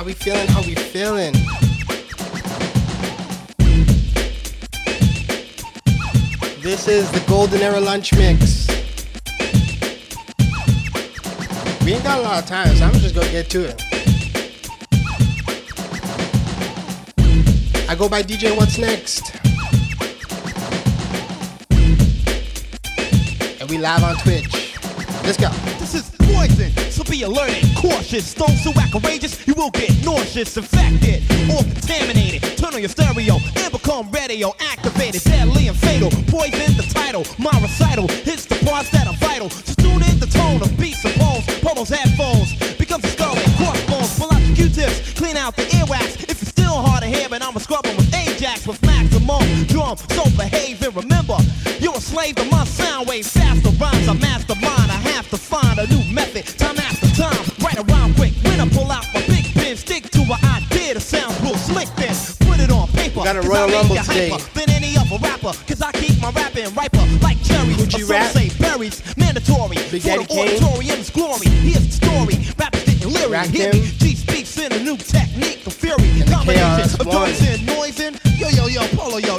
How we feeling? How we feeling? This is the Golden Era Lunch Mix. We ain't got a lot of time, so I'm just gonna get to it. I go by DJ What's Next. And we live on Twitch. Let's go. Poison, so be alert and cautious. Don't so act courageous, you will get nauseous, infected, or contaminated. Turn on your stereo and become radio activated, deadly and fatal. Poison the title, my recital hits the parts that are vital. So tune in the tone of beats and bones, promos, headphones. Becomes a skull and crossbones. Pull out the Q-tips, clean out the earwax. If it's still hard to hear, but I'ma scrub with Ajax with maximum drum. So behave you're a slave to my sound wave. Faster rhymes, a mastermind. I have to find a new method, time after time. Write a rhyme quick when I pull out my big pen. Stick to an idea that sounds real slick. Then put it on paper. got a Royal I Rumble today. Than any other rapper, cause I keep my rapping riper like cherries. Would you rap? say berries, mandatory. Big for the auditorium's glory. Here's the story. Rappers getting leery. Rack Hear him. me? G speaks in a new technique of fury. Combination of KRS-One. and noise and yo yo yo polo yo.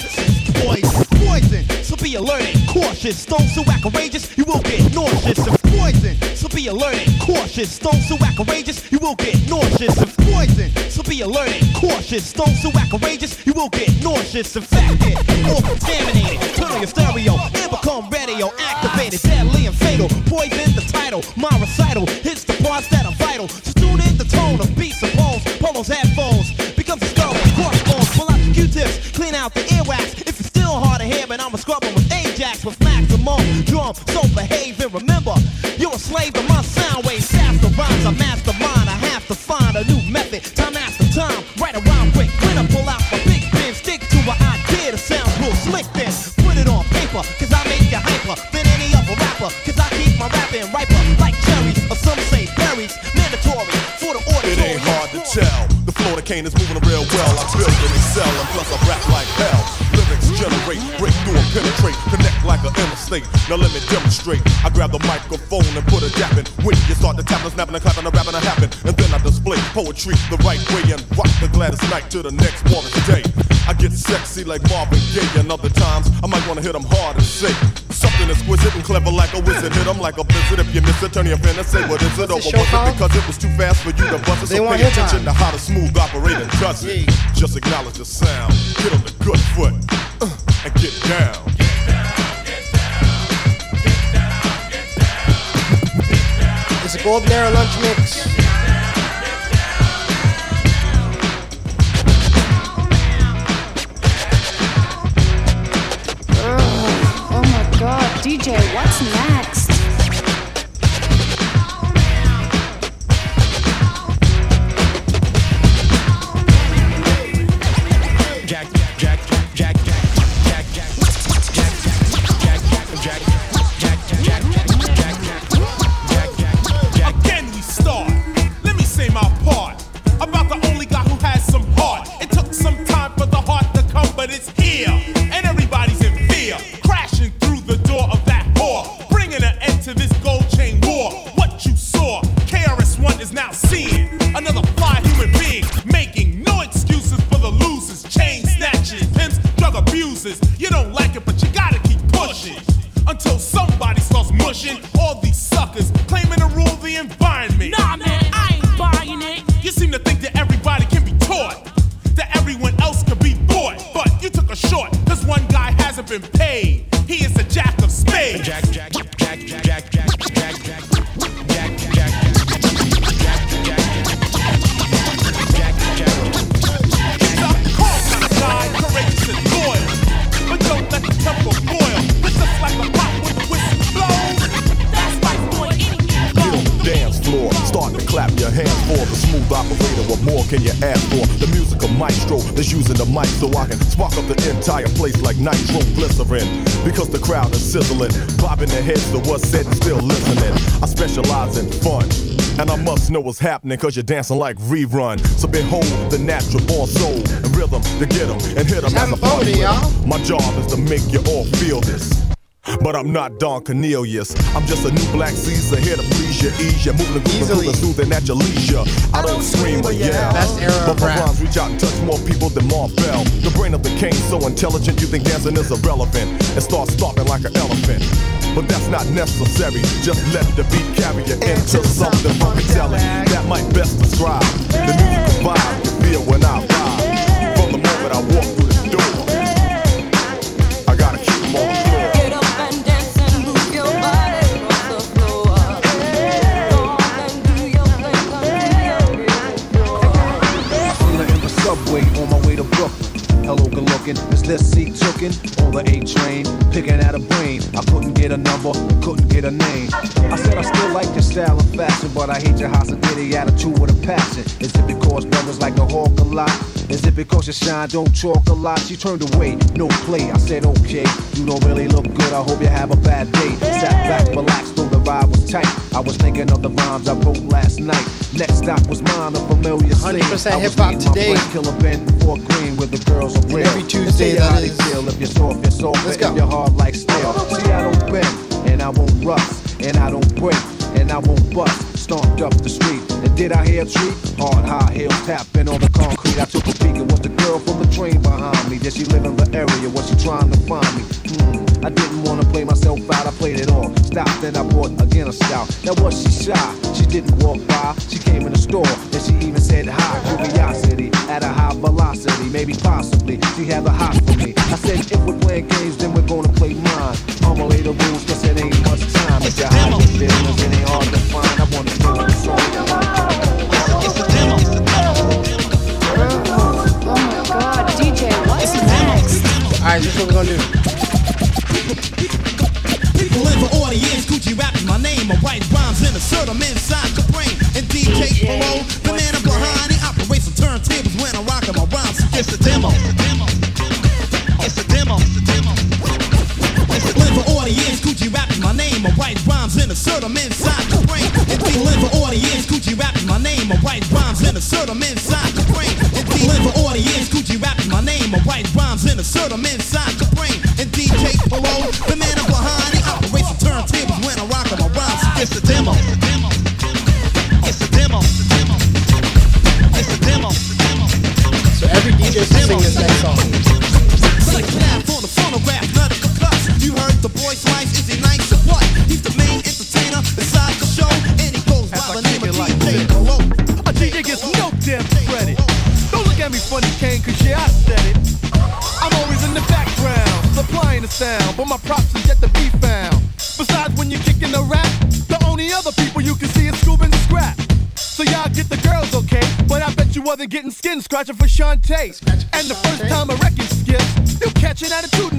Be alert and cautious. Don't so act courageous, you will get nauseous. And poison. So be alert and cautious. Don't so act courageous, you will get nauseous. And poison. So be alert cautious. Don't so act courageous, you will get nauseous. Infected or contaminated. Turn on your stereo and become radio activated. Deadly and fatal. Poison the title. My recital hits the parts that are vital. So tune in the tone of beats and poems. Polos, headphones. Becomes a skull crossbones. Pull out the Q-tips. Clean out the earwax. Drum. So behave and remember, you're a slave to my sound wave. Faster rhymes, a mastermind. I have to find a new method. Time after time, write a rhyme quick. When I pull out my big pen, stick to an idea that sounds real slick. Then put it on paper, cause I make you hyper than any other rapper. Cause I keep my rapping riper like cherries, or some say berries. Mandatory for the order. It ain't hard to tell. The Florida cane is moving real well. I build and excel, and plus I rap like hell. Lyrics generate, break through and penetrate, connect like an interstate. Now let me demonstrate. I grab the microphone and put a dap in. When you start the tapping, snapping, and clapping, and rapping, and happen, and then I display poetry the right way and rock the gladdest night to the next morning's day. I get sexy like Marvin Gaye, and other times I might wanna hit 'em hard and say something exquisite and clever like a wizard. Hit 'em like a blizzard. If you miss it, turn your fin and say what is it? The Over was it because it was too fast for you to bust it. So pay attention to how the smooth operator does it. Just acknowledge the sound. Get on the good foot uh, and get down. is a gold arrow lunch mix. What's happening cause you're dancing like rerun. So behold the natural born soul and rhythm to get 'em and hit 'em Just as a fun with it, party y'all. My job is to make you all feel this. but I'm not Don Cornelius. I'm just a new black Caesar here to please you, ease you, moving the groove and soothing at your leisure. I don't scream or yell, Best era but my rhymes reach out and touch more people than Marvell. The brain of the king so intelligent you think dancing is irrelevant and start stomping like an elephant. But that's not necessary. Just let the beat carry you into something funkadelic that might best describe the musical vibe you feel when I style and fashion, but I hate your hospitality attitude with a passion. Is it because brothers like to hawk a lot? Is it because you shine, don't talk a lot? She turned away, no play. I said, okay, you don't really look good. I hope you have a bad day. Sat back, relaxed, though the ride was tight. I was thinking of the rhymes I wrote last night. Next stop was mine, a familiar scene. 100% I was hip-hop today. Killer Ben before Green with the girls are real. every Tuesday, that they feel. If you're soft, you're soft. Let's If go. you're hard like steel. See, I don't bend, and I won't rust, and I don't break, and I won't bust. Stomped up the street, and did I hear a treat? Hard, high heel tapping on the concrete. I took a peek. It was the girl from the train behind me. Did she live in the area? Was she trying to find me? Hmm. I didn't wanna play myself out. I played it all. Stopped, then I bought again a stout. Now was she shy? She didn't walk by. She came in the store, and she even said hi. Curiosity at a high velocity, maybe possibly she had a hot for me. I said if we're playing games, then we're gonna play mine. I'ma lay the rules, cause it ain't much time. If you hide your feelings, it ain't hard to find. I wanna know the song. Oh my god, DJ, what's next? Alright, this is what we're gonna do. People in the audience, Gucci rapping my name. I write rhymes and assert them inside the brain. And DJ Polo, the man I'm behind, he operates the turntables when I'm rocking my rhymes. It's a demo. It's a demo. It's The demo people in the audience, Gucci rapping my name. I write rhymes and assert them inside the brain. And people in the audience, Gucci rapping my name. I write rhymes and assert them inside scratching for Shantae. And the first time a record skips, you catch an attitude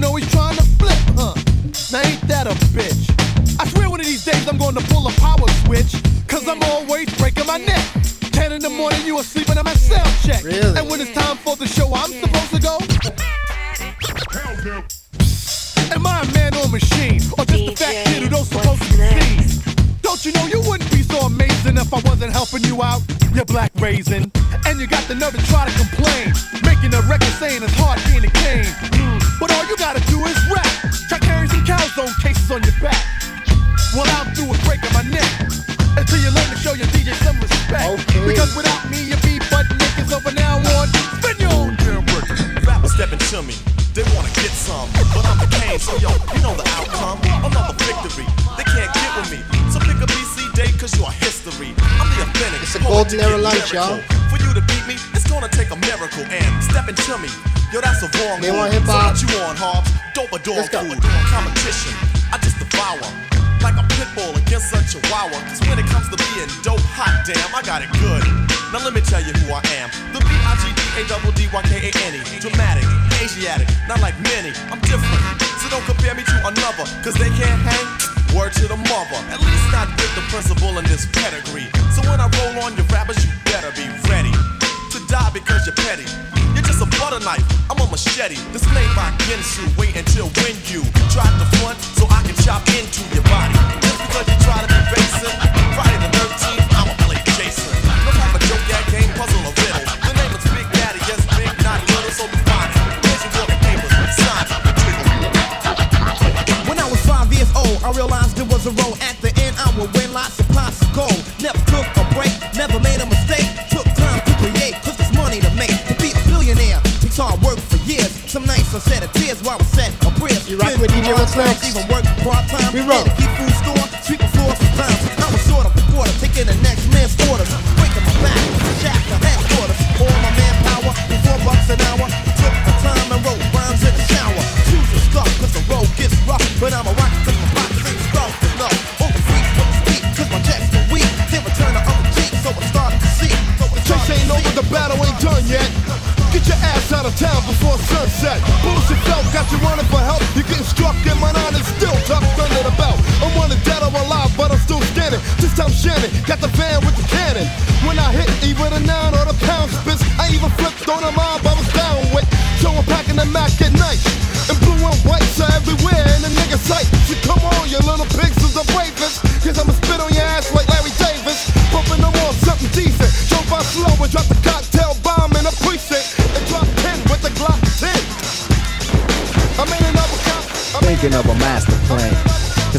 And you got the nerve to try to complain. Making a record saying it's hard being a king. Mm, But all you gotta do is rap. Try carrying some calzone cases on your back. Well, I'm through with breaking my neck. Until you learn to show your DJ some respect. Okay. Because without me, you be butt naked. So from now on, spin your own damn record. Rappers stepping to me, they wanna get some, but I'm the king, so yo, you know the outcome. Another victory, they can't get with me. So pick a BC day, cause you're history. I'm the authentic. It's a golden era get lunch, y'all. Miracle. And stepping to me, yo, that's a wrong They want hip-hop. So what you on, Hobbs? Dope a dog food. Competition, I just devour. Like a pit bull against a chihuahua. Cause when it comes to being dope, hot damn, I got it good. Now let me tell you who I am. The B-I-G-D-A-D-D-Y-K-A-N-E. Dramatic, Asiatic, not like many. I'm different. So don't compare me to another. Cause they can't hang. Word to the mother. At least not with the principal in this pedigree. So when I roll on your rappers, you better be ready die because you're petty. You're just a butter knife, I'm a machete. This made by Ginsu. Wait until when you try to front so I can chop into your body. Just because you try to be basic. Friday the 13th, I'ma play Jason. No type of joke, that game, puzzle, or riddle. The name is Big Daddy, yes, big, not little, so define it. Here's your walking papers, sign When I was five years old, I realized there was a role at the end. I would win lots of pots of gold. Never took a break, never made a mistake. Money to make. To be a billionaire takes hard work for years. Some nights I shed a tears while I set a prayer. You rock with DJ What's Next? Even work part time. We roll. Keep food store, sweep the floor sometimes. I was sort of a quarter, taking the next man's orders. Breaking my back, shack the headquarters. All my manpower, four bucks an hour. Took my time and wrote rhymes in the shower. Shoes are stuck, cause the road gets rough. But I'm a rock, See. the battle ain't done yet. Get your ass out of town before sunset. Bullshit felt, got you running for help. You're getting struck and my nine is still tucked under the belt. I'm running dead or alive, but I'm still scanning. This time Shannon got the van with the cannon. When I hit either the nine or the pound spits, I even flipped on a mob I was down with. So I'm packing the Mac at night. And blue and white are everywhere in the nigga sight.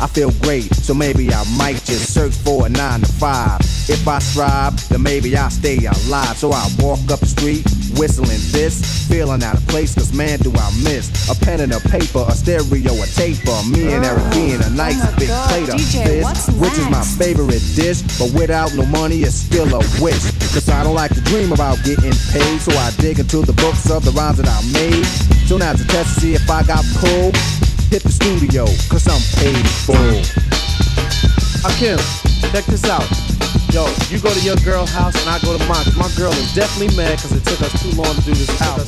I feel great, so maybe I might just search for a nine to five. If I strive, then maybe I'll stay alive. So I walk up the street, whistling this, feeling out of place, cause man do I miss a pen and a paper, a stereo, a taper. Me and Eric oh being a nice Oh big God, plate of DJ, fish, which is my favorite dish. But without no money, it's still a wish. Cause I don't like to dream about getting paid, so I dig into the books of the rhymes that I made. So now to test to see if I got pulled, hit the studio, cause I'm paid full. Akim, check this out. Yo, you go to your girl house and I go to mine. My girl is definitely mad because it took us too long to do this house.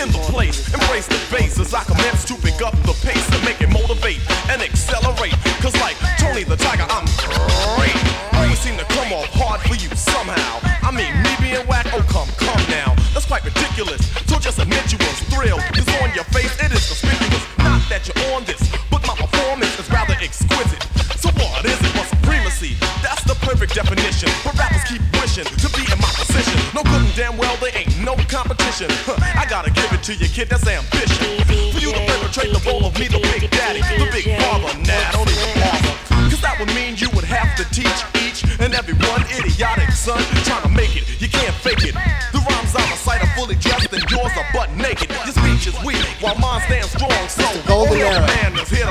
in the place. Embrace the bass as I commence to pick up the pace and make it motivate and accelerate. Cause like Tony the Tiger, I'm great. Always seem to come off hard for you somehow. I mean, me being whack, oh come, come now. That's quite ridiculous. So just admit you was thrilled. Cause on your face to be in my position. No good and damn well there ain't no competition. Huh, I gotta give it to you, kid, that's ambition. For you to perpetrate the role of me, the big daddy, the big father. Nah, don't even bother. Cause that would mean you would have to teach each and every one idiotic son trying to make it. You can't fake it. The rhymes I recite are fully dressed and yours are butt naked. Your speech is weak while mine stands strong. So, golden era. man is here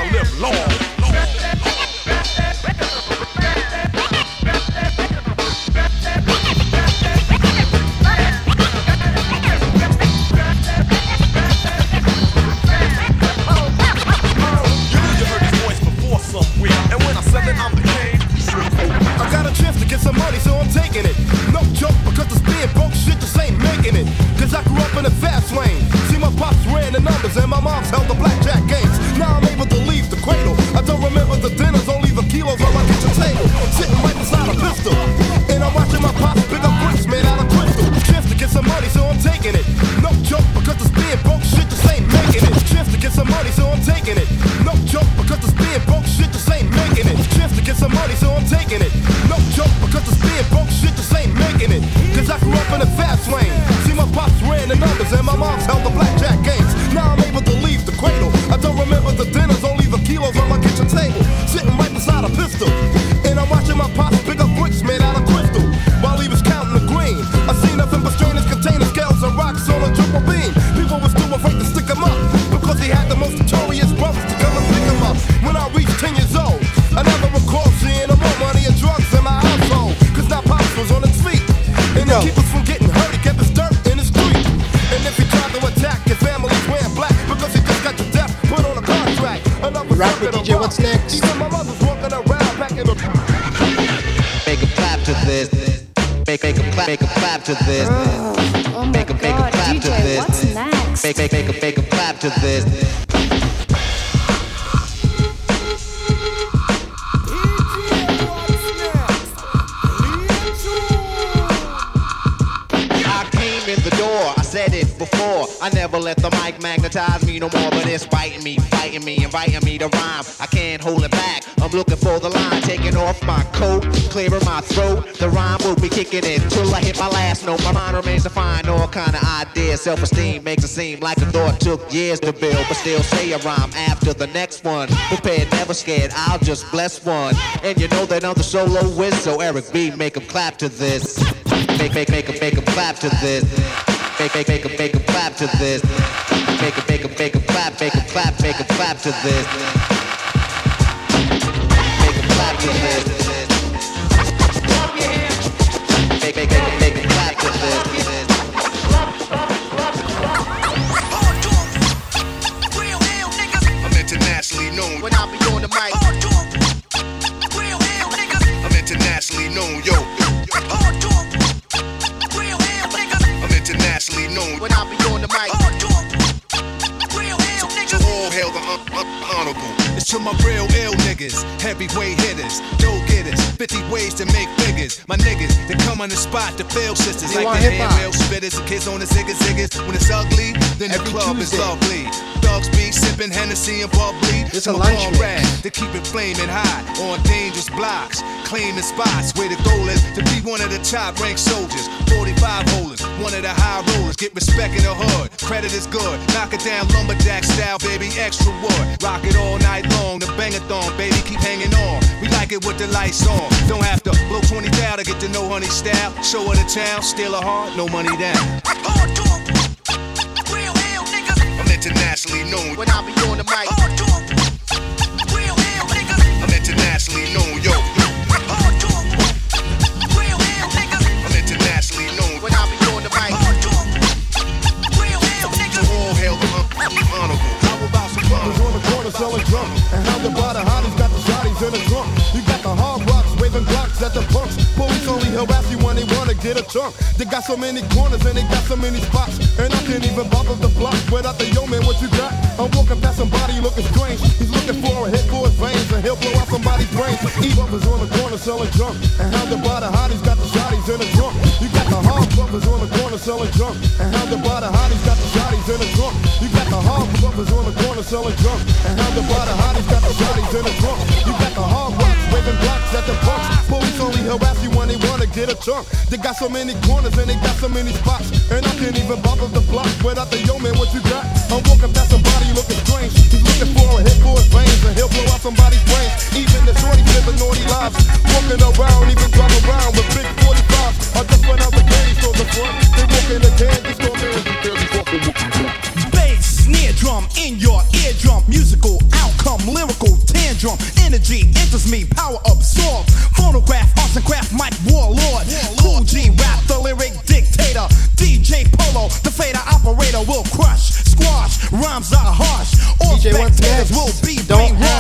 What's Next? Even my mother's walking around packing a Make a clap to this. Make make a clap, make a clap to this. Oh, oh my Make a make a god, clap to this. what's next? Make make make a make a clap to this. Before. I never let the mic magnetize me no more, but it's biting me, fighting me, inviting me to rhyme. I can't hold it back. I'm looking for the line, taking off my coat, clearing my throat. The rhyme will be kicking in till I hit my last note. My mind remains to find all kind of ideas. Self-esteem makes it seem like a thought took years to build, but still say a rhyme after the next one. Prepared, never scared. I'll just bless one. And you know that I'm the solo whiz, so Eric B, make 'em clap to this. Make make make 'em make 'em clap to this. Make make make 'em make 'em clap to this. Make 'em make 'em make 'em clap, make 'em clap, make 'em clap to this. Make 'em clap to this. Make make make make clap to this. I'm internationally known. When I be on the mic. I'm internationally known, yo. To my real ill niggas, heavyweight hitters, no getters, 50 ways to make figures. My niggas, they come on the spot to fail sisters You like the hip-hop? handrail spitters, the kids on the ziggas ziggas. When it's ugly, then the Every club is Tuesday. lovely. Dogs be sipping Hennessy and bubbly. It's to a lunch to keep it flaming hot on dangerous blocks, claiming spots where the goal is to be one of the top ranked soldiers. 45 holders, one of the high rollers. Get respect in the hood, credit is good. Knock it down lumberjack style, baby, extra wood. Rock it all night long, the bangathon, baby, keep hanging on. We like it with the lights on. Don't have to blow 20 down to get to know honey style. Show her the town, steal a heart, no money down. I'm internationally known. When I be on the mic. I'm at the punks. Police only harass you when they wanna get a chunk. They got so many corners and they got so many spots. And I can't even bother the block without the yo man. What you got? I'm walking past somebody looking strange. He's looking for a hit for his veins and he'll blow out somebody's brains. E brothers on the corner selling junk. And how the by the hotties got the shotties in the trunk. You got the hard brothers on the corner selling junk. And how the by the hotties got the shotties in the trunk. You got the hard brothers on the corner selling junk. And the by the hotties got the shotties in the trunk. You got the hard rocks waving blocks at the punks. Police only harass you when they wanna get a chunk. They got so many corners and they got so many spots. And I can't even bother the block without the yo man. What you got? I'm walking past somebody looking strange. He's looking for a hit for his veins and he'll blow out somebody's brains. Even the shorty living naughty lives. Walking around, even drive around with big 45s. I just went out the candy store the front. They walk in the candy store. There's walking with you. Snare drum in your eardrum. Musical outcome, lyrical tantrum. Energy enters me, power absorb. Phonograph, arts and craft, mic warlord. Cool G, rap, the lyric dictator. DJ Polo, the fader operator will crush, squash. Rhymes are harsh. All spectators will be Don't brainwashed.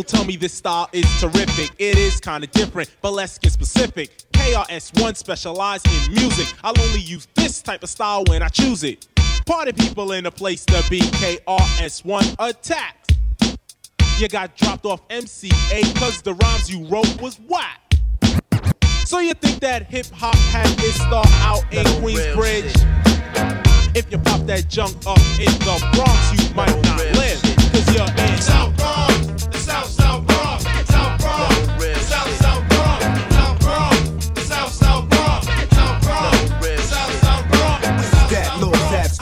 Tell me this style is terrific. It is kinda different, but let's get specific. KRS1 specialize in music. I'll only use this type of style when I choose it. Party people in the place to be. KRS1 attacked. You got dropped off MCA cause the rhymes you wrote was whack. So you think that hip hop had its start out in Queensbridge? If you pop that junk up in the Bronx, you might not live. Cause you're in South Bronx,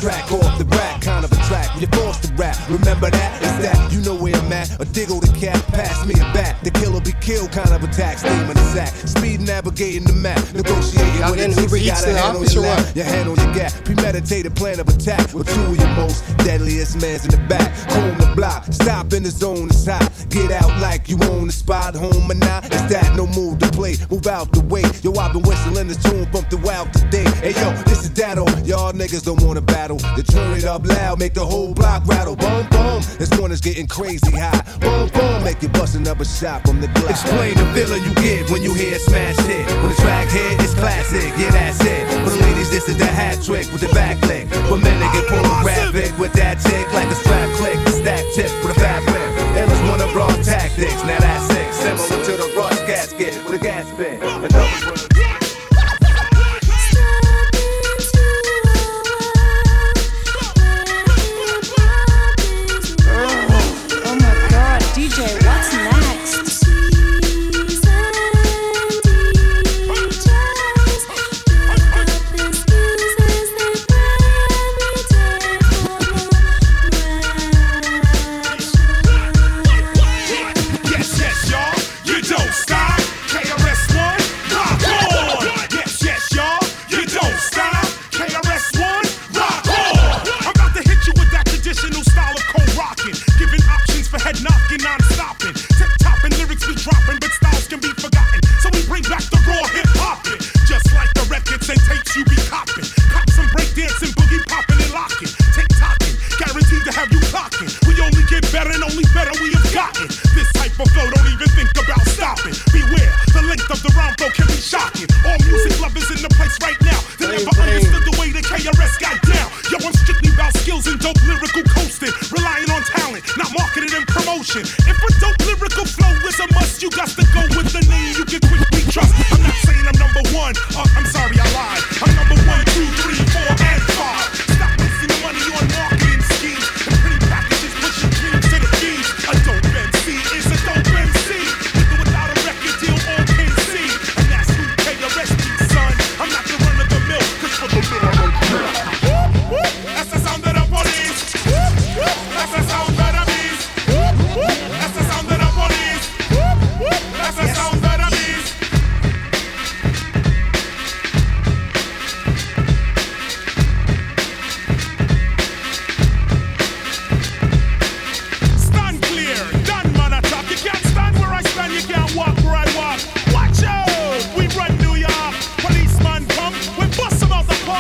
Abstract off the rack, kind of a track. You're forced to rap. Remember that? It's that A diggle the cat, pass me a bat. The killer be killed, kind of attack. Steam in the sack. Speed navigating the map. Negotiating Y'all with a Uber. Eats in the office your or what? your hand on your gap. Premeditated plan of attack with two of your most deadliest mans in the back. Home the block, stop in the zone, it's hot. Get out like you own the spot, home or not. It's that no move to play, move out the way. Yo, I've been whistling this tune from throughout the day. Hey yo, this is Datto. Y'all niggas don't wanna battle. They turn it up loud, make the whole block rattle. Boom, boom. This one is getting crazy high. Boom, boom, make you bust another shot from the glass. Explain the feeling you get when you hear a smash hit. When the track hit, it's classic, yeah, that's it. For the ladies, this is the hat trick with the back lick. For men, they get pornographic with that tick, like a strap click, stack tip with a fat whip. And it's one of raw tactics, now that's sick. Similar to the rush gasket with a gas bin.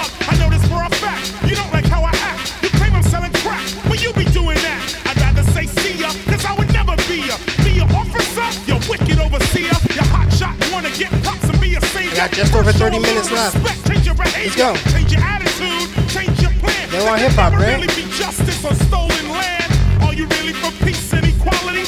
Them out the park. I know this for a fact. You don't like how I act. You claim I'm selling crack, you be doing that. I'd rather say see ya, cause I would never be ya. Be officer, wicked overseer. Hot shot, wanna get and be a savior. got just over 30 Show a little minutes left. respect, Change your behavior, go. change your attitude, change your plan. They want hip-hop, Never right? really be justice on stolen land. Are you really for peace and equality?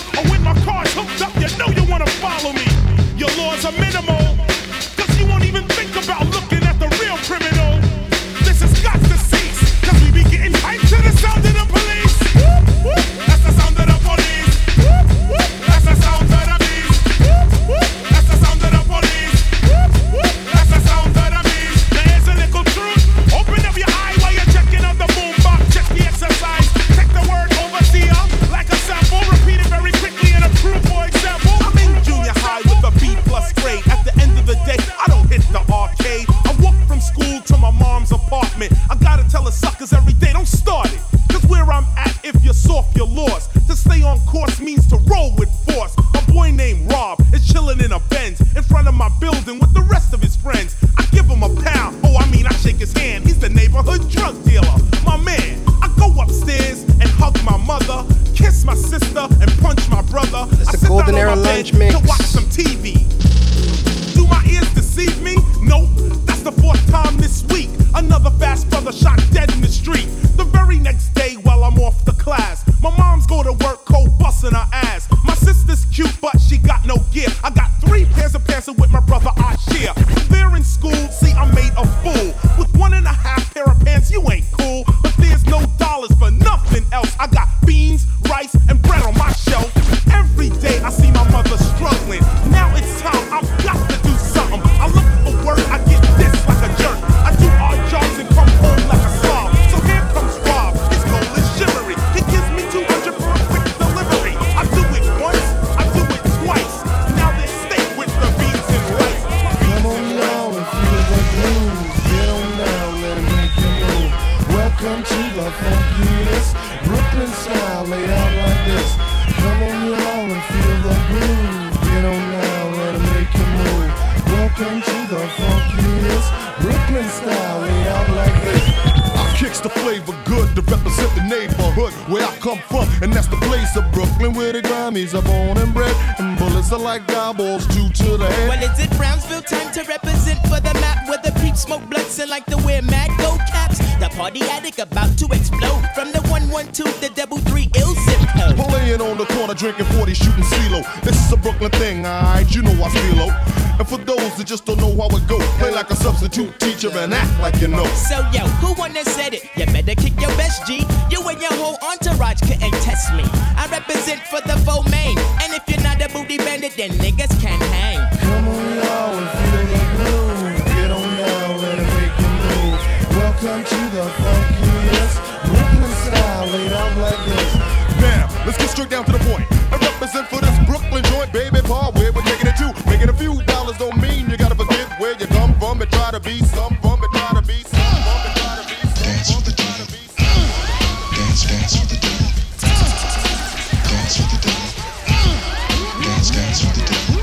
Dance for the devil.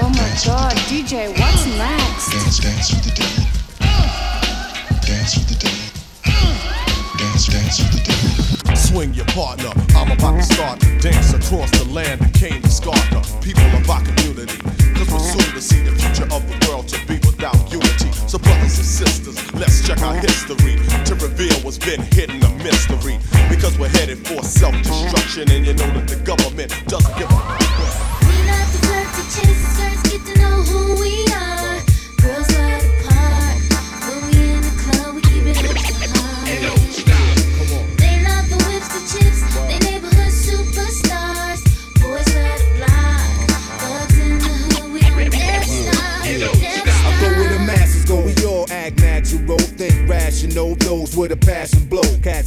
Oh my god, DJ, what's next? Dance, dance for the devil. Dance for the devil. Dance, dance for the devil. Swing your partner. I'm about to start to dance across the land that came to Scarter. People of our community. Cause we're soon to see the future of the world to be without unity. So, brothers and sisters, let's check our history to reveal what's been hidden a mystery. Because we're headed for self destruction, and you know that the government doesn't give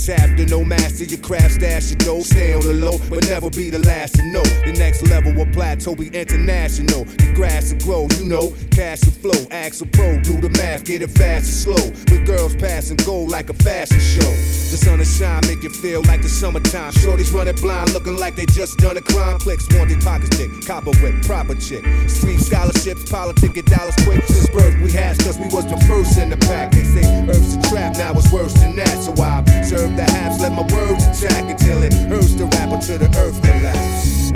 to know, master your craft, stash your dough, stay on the low, but never be the last to know. The next level of plateau be international. The grass will grow, you know, cash will flow, ask a pro, do the math, get it fast and slow. With girls pass and go like a fashion show. The sun is shine make you feel like the summertime. Shorties running blind, looking like they just done a crime. Clicks, wanted pockets thick, copper whip, proper chick. Street scholarships, politic, get dollars quick. Since birth we had, cause we was the first in the pack. They say Earth's a trap, now it's worse than that. So I observe the halves, let my words attack until it hurts the rapper to the earth collapse.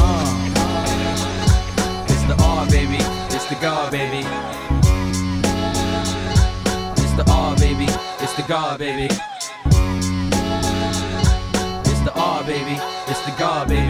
Uh, it's the R, baby. It's the God, baby. It's the R, baby. It's the God, baby. It's the R, baby. It's the God, baby.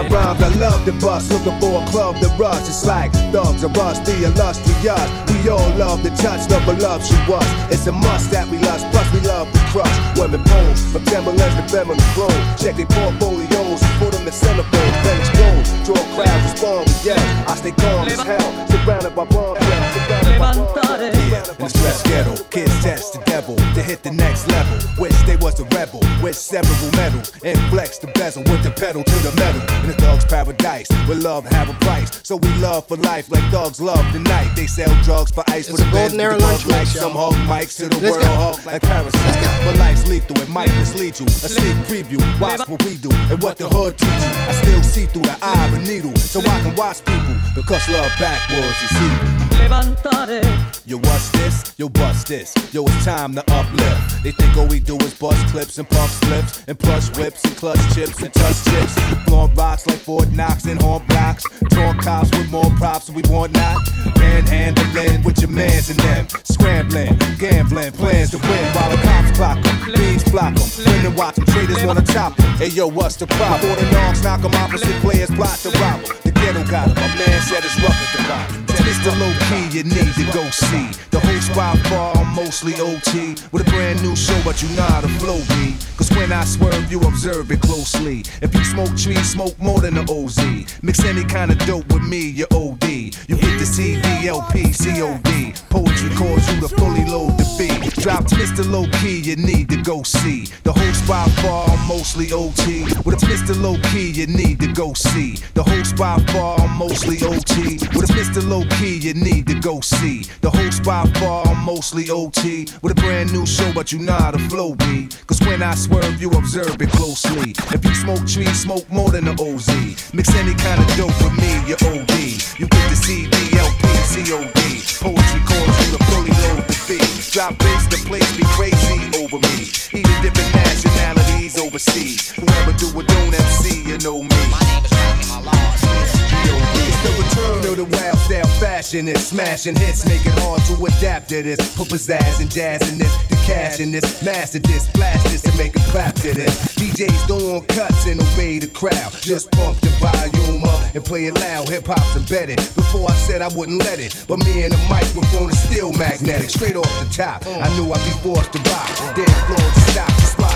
I rhymes I love the bust, looking for a club to rush. It's like thugs us, the illustrious. We all love the touch, the voluptuous. It's a must that we lust, plus we love the crush. Women pose, from Timberlands to feminine clothes. Check their portfolios, put them in centerfold, French gold. Draw crowds, respond with yeah. I stay calm as hell, surrounded by bombs. yeah, surrounded by bombs. Yeah, in the stress ghetto, kids test the devil to hit the next level. Wish they was a rebel with several medals and flex the bezel with the pedal to the metal. In the dog's paradise, where love have a price. So we love for life like dogs love the night. They sell drugs for ice It's for the a golden Benz, era the lunch like mix, some hog mics to the Let's world go. hawk like parasites. But life's lethal. It might mislead you. A sneak preview. Watch what we do and what the hood teach you. I still see through the eye of a needle, so I can watch people. Because love backwards, you see. Levantaré. Yo, what's this? Yo, bust this. Yo, it's time to uplift. They think all we do is bust clips and pump slips and plush whips and clutch chips and touch chips. Blowing rocks like Fort Knox and horn blocks. Throwing cops with more props we want not. Manhandling with your mans and them. Scrambling, gambling, plans to win while the cops clock 'em. Beans block 'em. Women watch 'em. Traders wanna chop 'em. Hey, yo, what's the problem? The knocks knock 'em opposite players plot to rob. The ghetto got 'em. My man said it's rough at the bottom. It's the low key you need to go see. The whole spot bar, I'm mostly OT. With a brand new show, but you know how the flow be. Cause when I swerve, you observe it closely. If you smoke trees, smoke more than the OZ. Mix any kind of dope with me, you're OD. You get the CD, LP, COD. Poetry calls you to fully load the beat. Drop Mr. Low Key, you need to go see. The whole spot bar, I'm mostly OT. With a Mr. Low Key, you need to go see. The whole spot bar, I'm mostly OT. With a Mr. Low Key, you need to go see. The whole spot bar, I'm mostly OT. With a brand new show, but you know how the flow be. Cause when I swerve, you observe it closely. If you smoke trees, smoke more than the OZ. Mix any kind of dope with me, you're OD. You get the CD, LP, COD. Poetry calls you to fully load the beat. Drop bass, the place be crazy over me. Even different nationalities overseas. Whoever do a don't MC, you know me. My name is Rocky, my It's the wild style fashion. It's smashing hits, make it hard to adapt to this. Put pizzazz and jazz in this, the cash in this, master this, blast this, and make a clap to this. DJs don't want cuts and obey the crowd. Just pump the volume up and play it loud. Hip hop's embedded. Before I said I wouldn't let it, but me and the microphone is still magnetic. Straight off the top, I knew I'd be forced to rock. Dead floor to stop,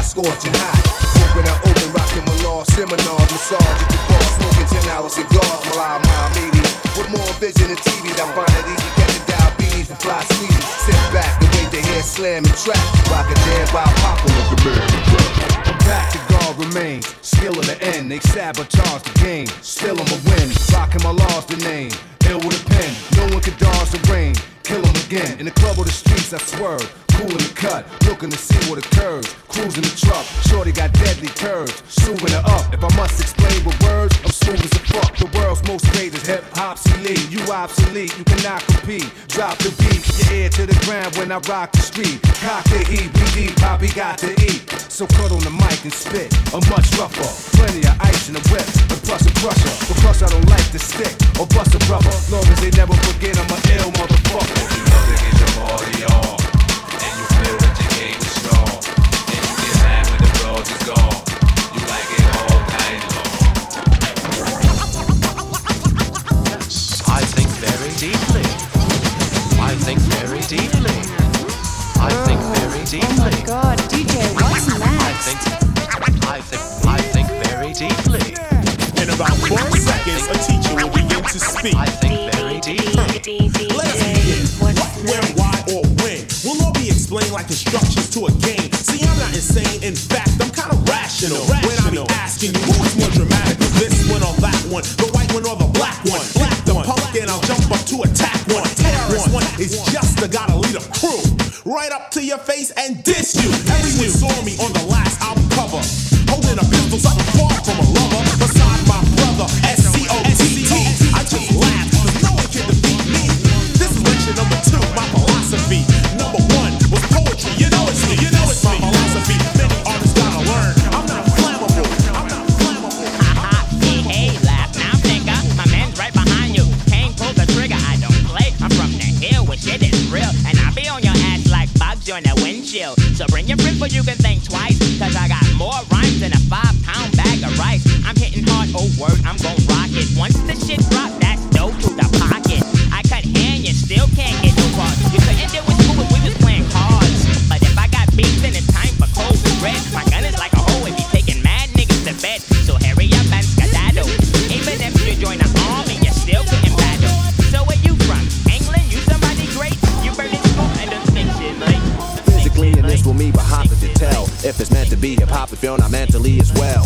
scorching hot. When I open, rocking my law seminars, massage at the bar, smoking 10 hour cigars, my my media. With more vision than TV, I find it easy catching diabetes for fly sweetie. Sit back and wait to hear slam and track. Rock a jam the man. I'm back to guard remains. Skill of the end, they sabotage the game. Still I'ma win. Rocking my laws, the name. Ill with a pen, no one can dodge the rain. Kill 'em again. In the club or the streets, I swerve. Cool in the cut, looking to see what occurs. Cruising the truck, shorty got deadly curves. Smoothing her up. If I must explain with words, I'm smooth as a fuck. The world's most greatest hip hop's elite. You obsolete, you cannot compete. Drop the beat, your ear to the ground when I rock the street. Cock the heat, Poppy got to eat. So cut on the mic and spit. I'm much rougher, plenty of ice in the whip. And plus a crusher, because I don't like to stick or bust a rubber. Long as they never forget I'm an ill motherfucker. You know to get your party on, and you feel that your game is strong, and you get mad when the broad is gone. You like it all night I think very deeply. I think very deeply. I think very deeply. Oh my god, DJ, what's I next? I think, I think to speak. I think very deeply. Let us begin. What, where, why, or when? We'll all be explained like instructions to a game. See, I'm not insane. In fact, I'm kind of rational. When I be asking you, who is more dramatic? This one or that one? The white one or the black one? Black the punk and I'll jump up to attack one. Terrorist one is just a gotta lead a crew. Right up to your face and diss you. Everyone saw me on the last If it's meant to be hip hop, if you're not mentally as well.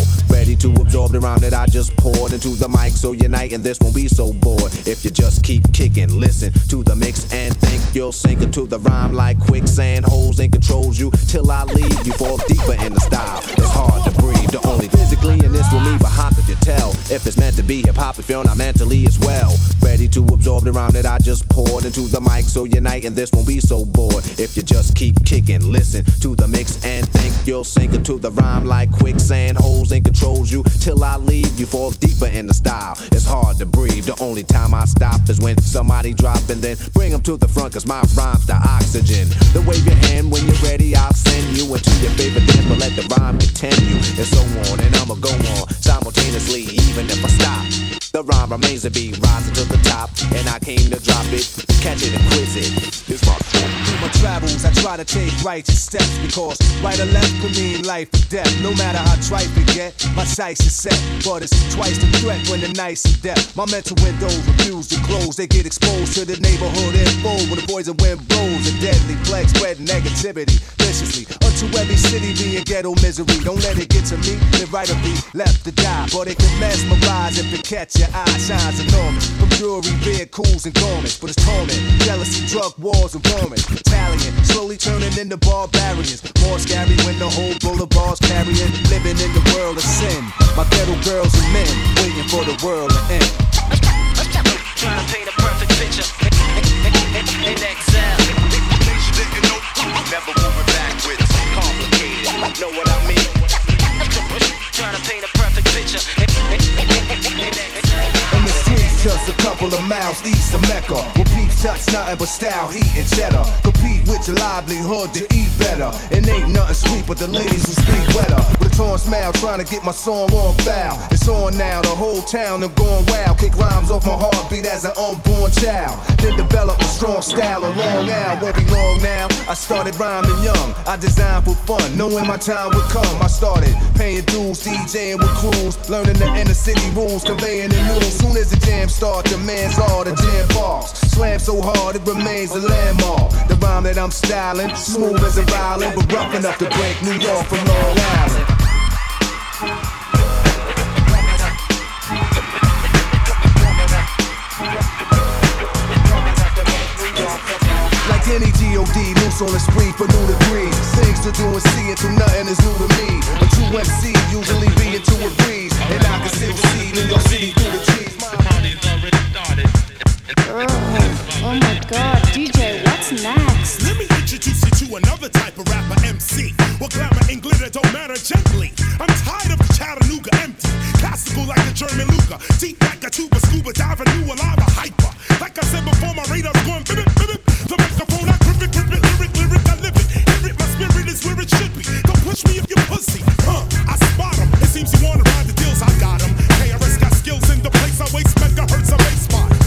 Ready to absorb the rhyme that I just poured into the mic. So unite and this won't be so bored. If you just keep kicking, listen to the mix and think you'll sink into the rhyme like quicksand. Holes and controls you till I leave you fall deeper in the style. It's hard to breathe. The only physically in this will me, but how could you tell if it's meant to be hip hop if you're not mentally as well? Ready to absorb the rhyme that I just poured into the mic. So unite and this won't be so bored. If you just keep kicking, listen to the mix and think you'll sink into the rhyme like quicksand. Holes and controls you till I leave you fall deeper in the style. It's hard to breathe. The only time I stop is when somebody drop and then bring them to the front cause my rhyme's the oxygen. Then wave your hand when you're ready, I'll send you into your favorite dance, but let the rhyme continue. And so on, and I'ma go on simultaneously, even if I stop. The rhyme remains to be rising to the top, and I came to drop it, catch it and quiz it. It's my My travels, I try to take righteous steps because right or left could mean life or death. No matter how trite we get, my sights are set. But it's twice the threat when the night's are depth. My mental windows refuse to close. They get exposed to the neighborhood info when the poison wind blows. A deadly plague spread negativity viciously unto every city being ghetto misery. Don't let it get to me. Live right or be left to die. But it can mesmerize if it catch your eye. Shines enormous from jewelry, vehicles, and garments. But it's torment, jealousy, drug wars, and warming. Italian, slowly turning into barbarians. More scary when the whole boulevard's carrying. Living in the world of sin. My ghetto girls and men waiting for the world to end. Trying to paint a perfect picture in exile. Never moving backwards. Complicated. Know what I mean? Couple of miles east of Mecca. Where peeps touch nothing but style, heat, and cheddar. Compete with your livelihood to eat better. And ain't nothing sweet but the ladies who speak wetter. With a torn smile, trying to get my song on foul. It's on now, the whole town I'm going wild. Kick rhymes off my heartbeat as an unborn child. Then develop a strong style, a long. Won't be long now. I started rhyming young. I designed for fun, knowing my time would come. I started paying dues, DJing with crews, learning the inner city rules, conveying the news. Soon as the jam start, the all the jam box. Slam so hard it remains a landmark. The rhyme that I'm styling, smooth as a violin, but rough enough to break New York from Long Island. Any G.O.D. loose on the spree for new degrees. Things to do and see and to nothing is new to me. A true MC usually be into a breeze. And I can still see New York City through the trees. Oh, oh my god, DJ, what's next? Let me introduce you to another type of rapper MC. Well, glamour and glitter don't matter gently. I'm tired of the Chattanooga empty. Classical like a German Luger. Deep like a tuba, scuba diving, new alive, a hyper. Like I said before, my radar's going bip bip bip. The microphone, I is where it should be. Don't push me if you pussy. Huh, I spot 'em. It seems you wanna ride the deals, I got 'em. KRS got skills in the place, I waste megahertz of bass spot.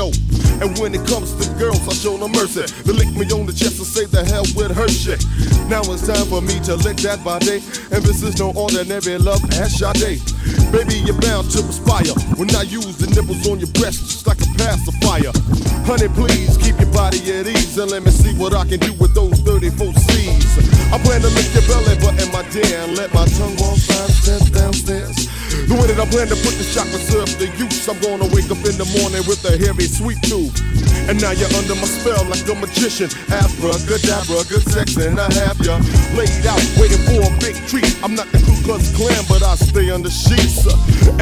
And when it comes to girls, I show no mercy. They lick me on the chest and say the hell with her shit. Now it's time for me to lick that body. And this is no ordinary love as Sade. Baby, you're bound to perspire when I use the nipples on your breast just like a pacifier. Honey, please keep your body at ease and let me see what I can do with those 34 C's. I plan to lick your belly button, my dear, and let my tongue walk five steps downstairs. The way that I plan to put the chocolate syrup to use, I'm gonna wake up in the morning with a heavy sweet tooth. And now you're under my spell like a magician. Abracadabra, good sex, and I have ya laid out, waiting for a big treat. I'm not the Ku Klux Klan, but I stay under sheets.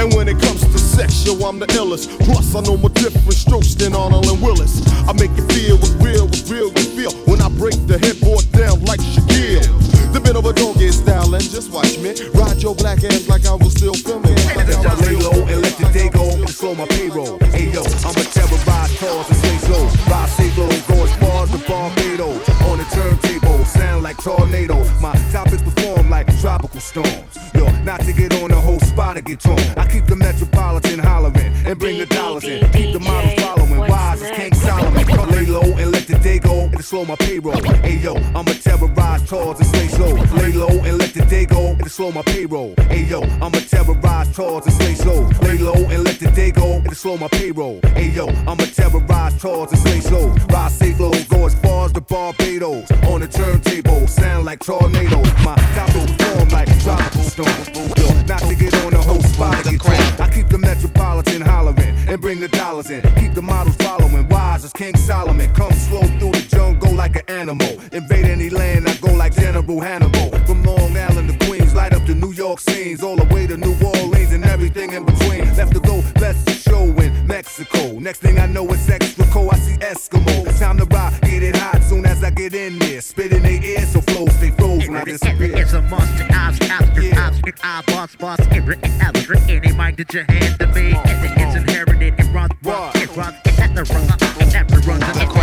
And when it comes to sex, yo, I'm the illest. Plus, I know more different strokes than Arnold and Willis. I make you feel what's real, what's real you feel when I break the headboard down like Shaquille. The bit of a doggy style, and just watch me ride your black ass like I was still filming. I lay low and let the day go and slow my payroll. Hey yo, I'ma terrorize cars and stay slow. Ride safe go as far as the Barbados. On the turntable, sound like tornadoes. My topics perform like tropical storms. Yo, not to get on the whole spot to get torn. I keep the metropolitan hollering and bring the dollars in. Keep the models following. Wise as King Solomon. Lay low and day go and slow my payroll. Hey yo, I'ma terrorize cars and stay slow. Lay low and let the day go and slow my payroll. Hey yo, I'ma terrorize cars and stay slow. Lay low and let the day go and slow my payroll. Hey yo, I'ma terrorize cars and stay slow. Ride safe low, go as far as the Barbados. On the turntable, sound like tornadoes. My will perform like tropical storm. Not to get on the whole spot get torn. I keep the metropolitan hollering and bring the dollars in. Keep the models following. Wise as King Solomon. Come slow through the jungle like an animal. Invade any land, I go like General Hannibal. From Long Island to Queens, light up the New York scenes, all the way to New Orleans and everything in between. Left to go, best to show in Mexico. Next thing I know, it's cold. I see Eskimo. Time to rock, get it hot soon as I get in there. Spit in their ears so flow stay froze when I disappear. It's a monster. I've after I've I boss boss every ever any mic that you hand to me. It's, it's inherited. It runs runs it runs it has to run it has to run to the crowd. The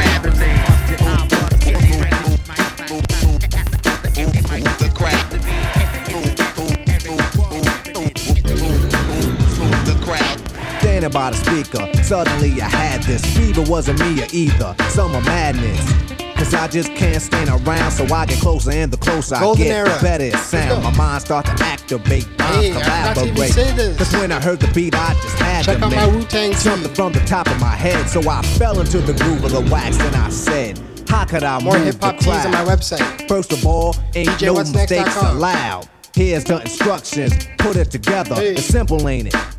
Standing by the speaker, suddenly I had this fever. Wasn't me or either. Summer madness. Cause I just can't stand around, so I get closer, and the closer Golden I get, era. the better it sound. My mind start to activate, Hey, minds I forgot to even collaborate. Cause when I heard the beat, I just had Check to out make my Wu-Tang something from the top of my head. So I fell into the groove of the wax, and I said, How could I More hip hop the tees on my website. First of all, ain't no mistakes allowed. Here's the instructions, put it together. Hey. It's simple, ain't it?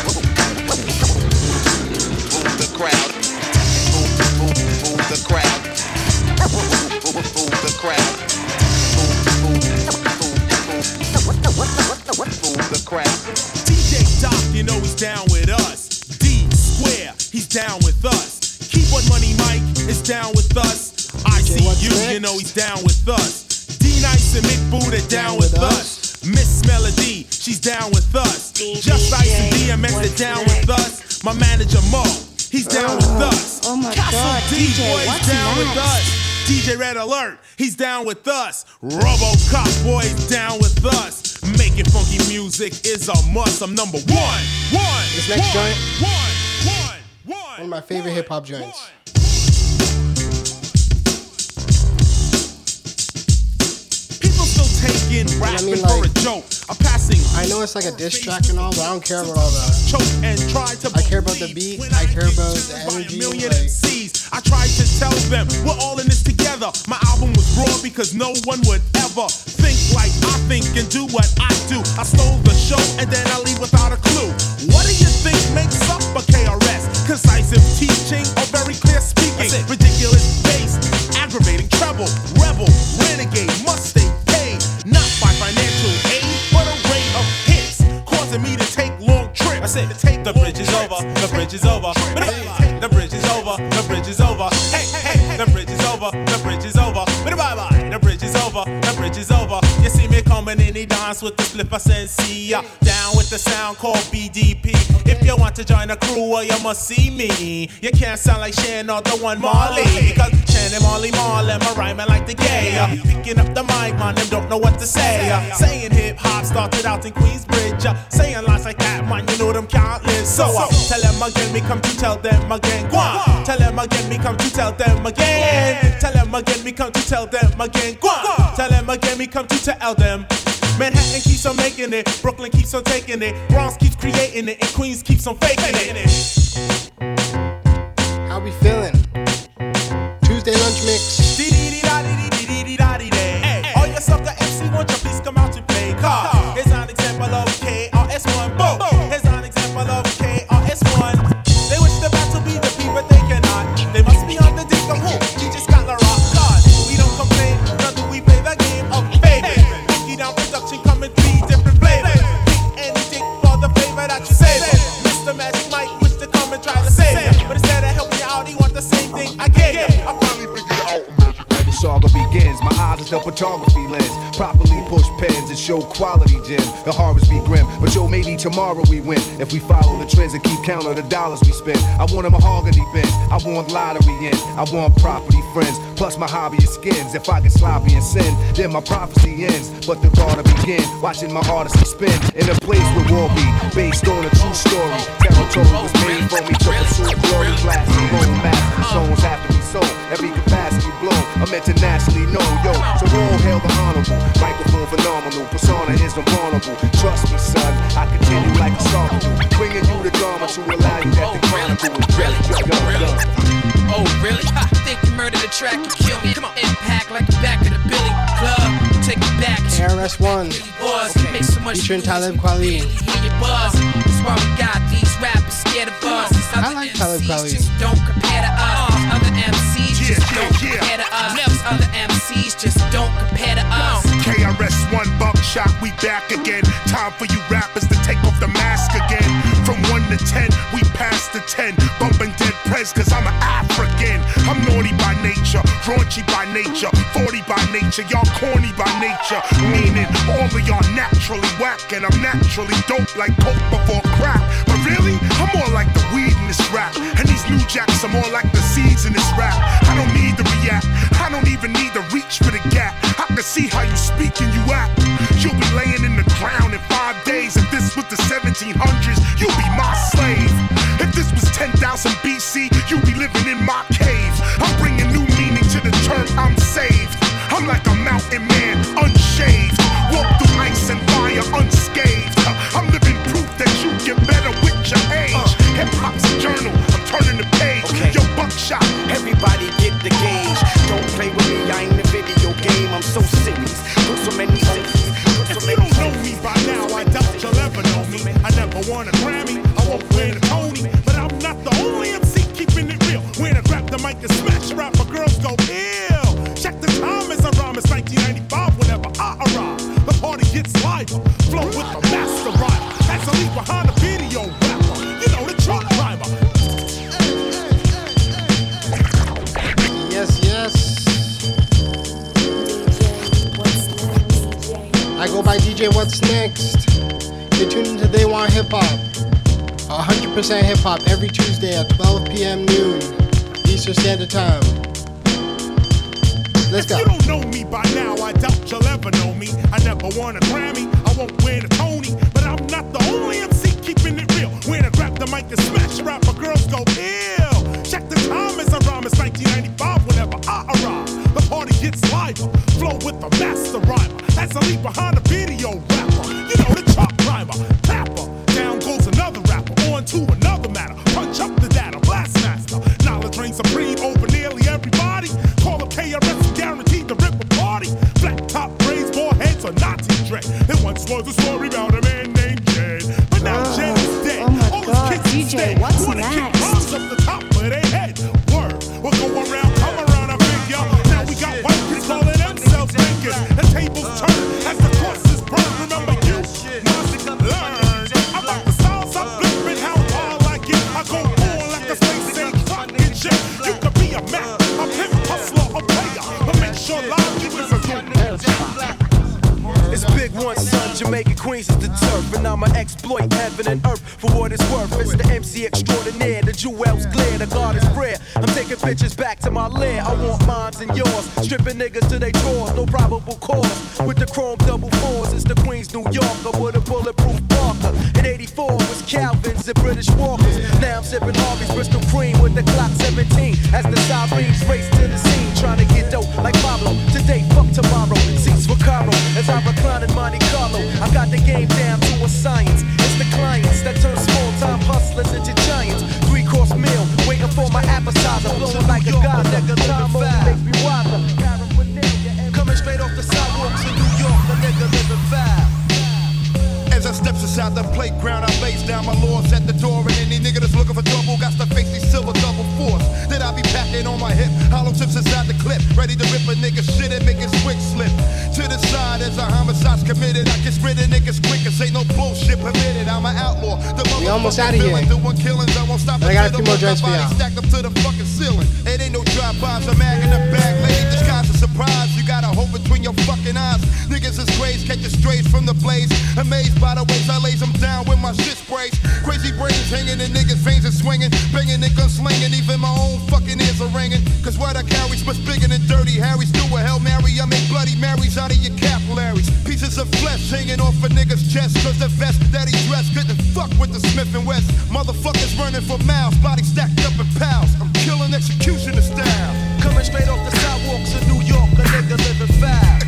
Move, move the crowd. Move the crowd. DJ Doc, you know he's down with us. D Square, he's down with us. Keep Keyboard Money Mike is down with us. I see you you know he's down with us. D Nice and Mick Buddha down with us. Miss Melody, she's down with us. Just Ice and DMX, they're down with us. My manager Mo, he's down with oh, us. Oh my Castle D Boy's what's down with us. DJ Red Alert, he's down with us. RoboCop boys down with us. Making funky music is a must. I'm number one, one. This next one, joint, one, one, one. one of my favorite hip hop joints. Rapping mean, for a joke. I'm passing I know it's like a diss track and all, but I don't care about all that. choke and try to I care about the beat. I care about the energy. million Like, MCs. I tried to tell them we're all in this together. My album was raw because no one would ever think like I think and do what I do. I stole the show and then I leave without a clue. What do you think makes up a KRS? Concisive teaching or very clear speaking? Ridiculous bass, aggravating treble, rebel, renegade, must long trips. I said, take the bridge is over, the bridge is over. The bridge is over, the bridge is over. Hey, hey, the bridge is over, the bridge is over. The bridge is over, the bridge is over. You see me coming in, he dance with the flip, I said, see ya. Down with the sound called BDP. If you want to join the crew, well, you must see me. You can't sound like Shan or the one Marley. Because Shan and Marley Marlin, my rhyming like the gay. Picking up the mic, man, them don't know what to say. Saying hip hop started out in Queensbridge. Saying lines like that, man, you know them live. So uh, tell them again, me come to tell them again. Go on. Tell them again, me come to tell them again. Tell them again, me come to tell them again. Go on. Tell them again, me come to tell them. Manhattan keeps on making it, Brooklyn keeps on taking it, Bronx keeps creating it, and Queens keeps on faking it. How we feeling? Tuesday lunch mix. Tomorrow we win. If we follow the trends and keep count of the dollars we spend. I want a mahogany bin, I want lottery in. I want property friends, plus my hobby is skins. If I get sloppy and sin, then my prophecy ends. But the gotta begin, watching my artistry spin in a place where war be based on a true story. Territory was made for me to pursue glory. Class and gold master songs have to be sold. Every capacity blown, I'm internationally known, yo. So all hail the honorable. Microphone phenomenal, persona is invulnerable. Trust me, son, I continue like a song do. Bringing you the drama to allow you that the chronicle is really, really, Oh, really? I oh, think you murdered the track, you kill me. Come on, impact like the back of the Billy Club. Take it back. KRS1. Boys, make so much Featuring Talib Kweli. hear your buzz. That's why we got these rappers scared of us. I like Talib MCs Kweli. don't compare to us. These other MCs just don't compare to us. Other MCs just don't compare to us. KRS1 buckshot, we back again. Time for you rappers to take off the mask again. From 1 to 10, we passed the 10. Bumping dead prez, cause I'm an African. I'm naughty by nature, raunchy by nature, 40 by nature, y'all corny by nature. Meaning, all of y'all naturally whack, and I'm naturally dope like coke before crack. But really, I'm more like the weed in this rap. And these new jacks are more like the seeds in this rap. The gap. I can see how you speak and you act. You'll be laying in the ground in five days. If this was the 1700s, you'll be my slave. If this was 10,000 BC, What's Next. You're tuned into They Want Hip Hop. 100% hip hop every Tuesday at 12 p.m. noon Eastern Standard Time. Let's if go. you don't know me by now, I doubt you'll ever know me. I never won a Grammy, I won't win a Tony. Ready to rip a nigga shit and make his quick slip. To the side as a homicide's committed. I get rid of niggas quick, cause ain't no bullshit permitted. I'm an outlaw. The We almost out of here. Doing killings, I won't stop But I got a few more joints for y'all. Stacked up to the fucking ceiling. It ain't no drive-bys, a mag in between your fucking eyes. Niggas is crazy, catch strays from the blaze. Amazed by the ways I lays them down with my shit sprays. Crazy brains hanging in niggas' veins and swinging. Banging and gunslinging, even my own fucking ears are ringing. Cause what I carry's much bigger than dirty Harry's. A Hail Mary, I make bloody Marys out of your capillaries. Pieces of flesh hanging off a nigga's chest. Cause the vest that he dressed couldn't fuck with the Smith and West. Motherfuckers running for miles, body stacked up in piles. I'm killing executioner style. Coming straight off the sidewalks in New York, a nigga living fast.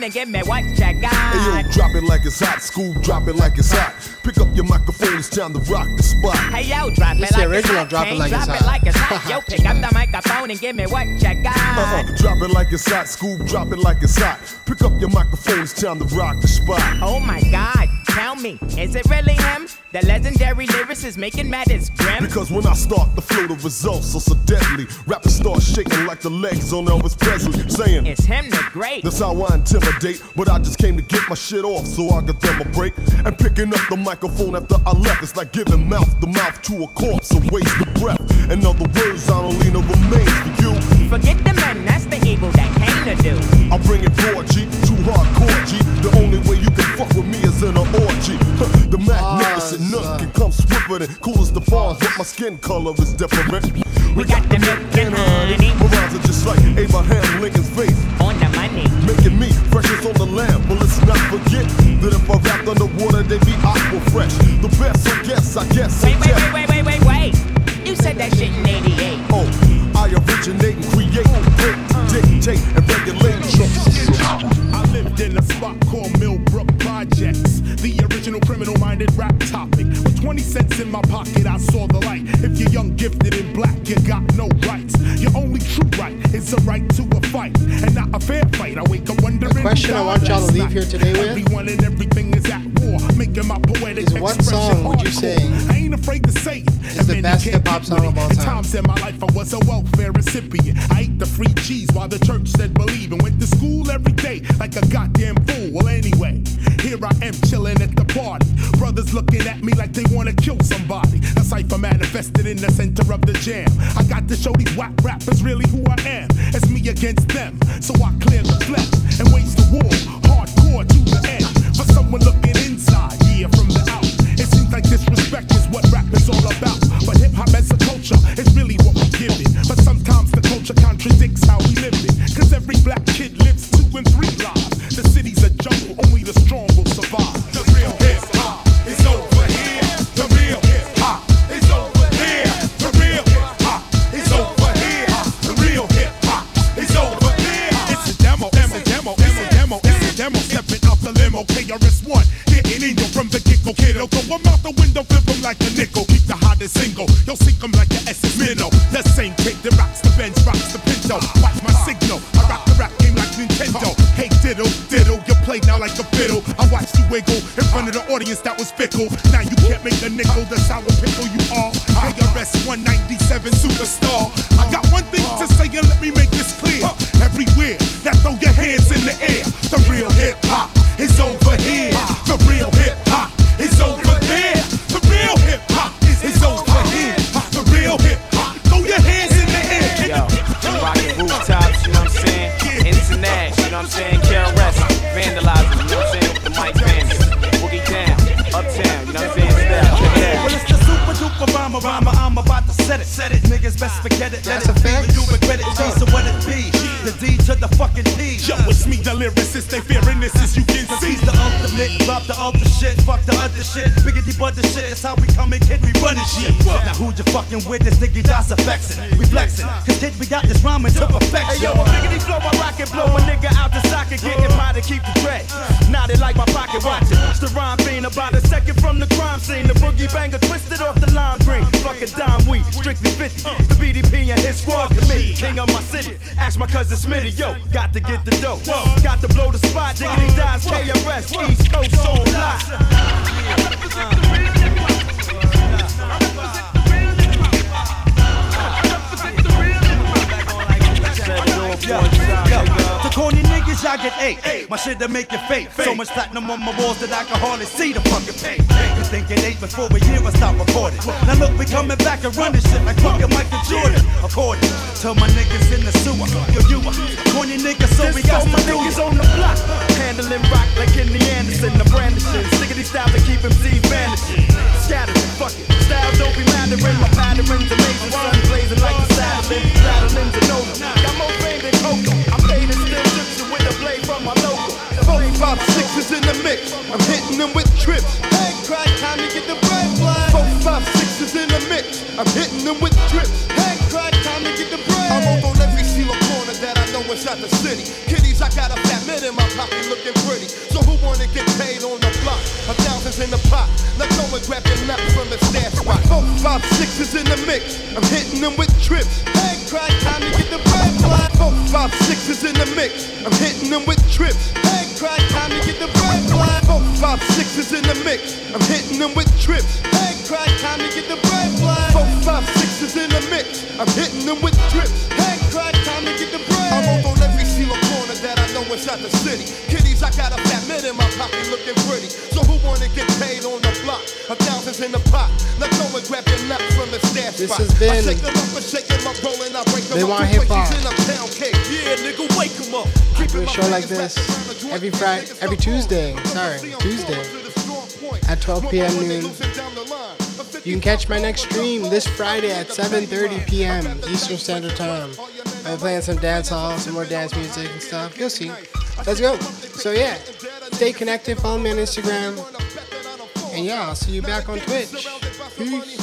Microphone and give me what you got. Hey yo, drop it like it's hot. School, drop it like it's hot. Pick up your microphone, it's time to rock the spot. Hey yo, drop This it like the it's hot, Drop It Kane. Like It's Hot. it like it's hot. Yo, pick up the microphone and give me what you got. Uh-uh, drop it like it's hot. School, drop it like it's hot. Pick up your microphone, it's time to rock the spot. Oh my god, tell me, is it really him? The legendary lyricist is making matters grim? Because when I start the flow, the results are so deadly. Rappers start shaking like the legs on Elvis Presley, saying, It's him the great. That's how I intimidate. But I just came to get my shit off so I could them a break. And picking up the microphone after I left, it's like giving mouth to mouth to a corpse, a waste of breath. In other words, I don't lean over remains for you. Forget the men, that's the evil that came to do. I bring it broad, G, too hardcore, G. than cool as the falls, but my skin color is different. We got the milk and honey. My rhymes are just like Abraham Lincoln's face. On the money. Making me freshest on the land. But let's not forget that if I rapped underwater, they be aqua fresh. The best, I guess, I guess. Wait, wait, wait, wait, wait. Question I want y'all to leave here today with is making my poetic is what song would you say I ain't afraid to say it. is the best hip hop song of all time? times in my life, I was a welfare recipient. I ate the free cheese while the church said believe and went to school every day like a goddamn fool. Well, anyway, here I am chilling at the party. Brothers looking at me like they wanna kill somebody. A cipher manifested in the center of the jam. I got to show these whack rappers really who I am. It's me against them. So I clear the flesh and the war. In yo from the get-go, kiddo. Throw 'em out the window, flip like a nickel. Keep the hottest single. Yo, sink 'em like the SS Minnow. The same kick that rocks the Benz, rocks the Pinto. Watch my signal. I rock the rap game like Nintendo. Hey, diddle, diddle. You play now like a fiddle. I watched you wiggle in front of the audience that was fickle. Now you can't make a nickel. The sour pickle you are. KRS 197 superstar. I got one thing to say and let me make this clear. Everywhere that throw your hands in the air. The real hip hop best forget it. Let That's it a be. fact. You regret it. G, so uh. what it be? The D to the fucking P. Yo, it's me, the lyricist. They fearing this is you can Cause see. he's the drop the other shit, fuck the other shit. Biggity but the shit, that's how we come and kid, we running shit. Now who you fucking with? This nigga that's affecting, we flexing. Cause kid, we got this rhyming to perfection. Hey yo, a biggity flow, I rock it, blow a nigga out the socket, getting uh-huh. by to keep the dread. Now they like my pocket watching. It's the rhyme fiend about a second from the crime scene. The boogie banger twisted off the lime green. Fucking dime weed, strictly 50. The BDP and his squad committee. King of my city. Ask my cousin Smitty, yo, got to get the dough. Got to blow the spot, diggity dies, KRS, East Coast, on lock. Yo, yo, the corny niggas, y'all get eight. My shit that make you fake. So much platinum on my walls that I can hardly see the fucking paint. You think it ain't before a year I stop recording. Now look, we coming back and running shit like fucking Michael Jordan. According to my niggas in the sewer. Yo, you a corny nigga, so we got my to niggas on the block. Handling rock like Kenny Anderson, the brandishing. Stickity style to keep MCs vanishing. Scattered, fuck it. Style don't be mattering. My pattern's amazing. Sun blazing like the saddling. Rattling to know Got more fame than Coco. Chips you with a blade from my local. Four, five, six is in the mix. I'm hitting them with trips. Hey, crack, time to get the bread flag. Four, five, six is in the mix. I'm hitting them with trips. Hey, crack, time to get the bread. I'm on every single corner that I know inside the city. Kiddies, I got a fat man in my pocket looking pretty. So who wanna get paid on the block? A thousand's in the pot. Let's go and grab your nut from the stash spot. Four, five, six is in the mix. I'm hitting them with trips. Hey, crack, time to get the bread flag. Four, five, six is in the trips. Crack, time to get the bread. Four, five, six is in the mix. I'm hitting them with trips. Crack, time to get the bread. Four, five, six is in the mix. I'm hitting them with trips. Crack, time to get the bread. I'm on every single corner that I know inside the city. Kiddies, I got a fat man in my pocket looking pretty. So who wanna get paid on the block? A thousand's in the pot. Let's go and grab your nut from the stash This spot. has been- I shake them up and shake them up, rolling, I break them They up. Want Hip Hop. Show like this every Friday, every Tuesday. Sorry, Tuesday at 12 p.m. noon. You can catch my next stream this Friday at 7:30 p.m. Eastern Standard Time. I'm playing some dance hall, some more dance music and stuff. You'll see. Let's go. So yeah, stay connected. Follow me on Instagram. And yeah, I'll see you back on Twitch. Peace.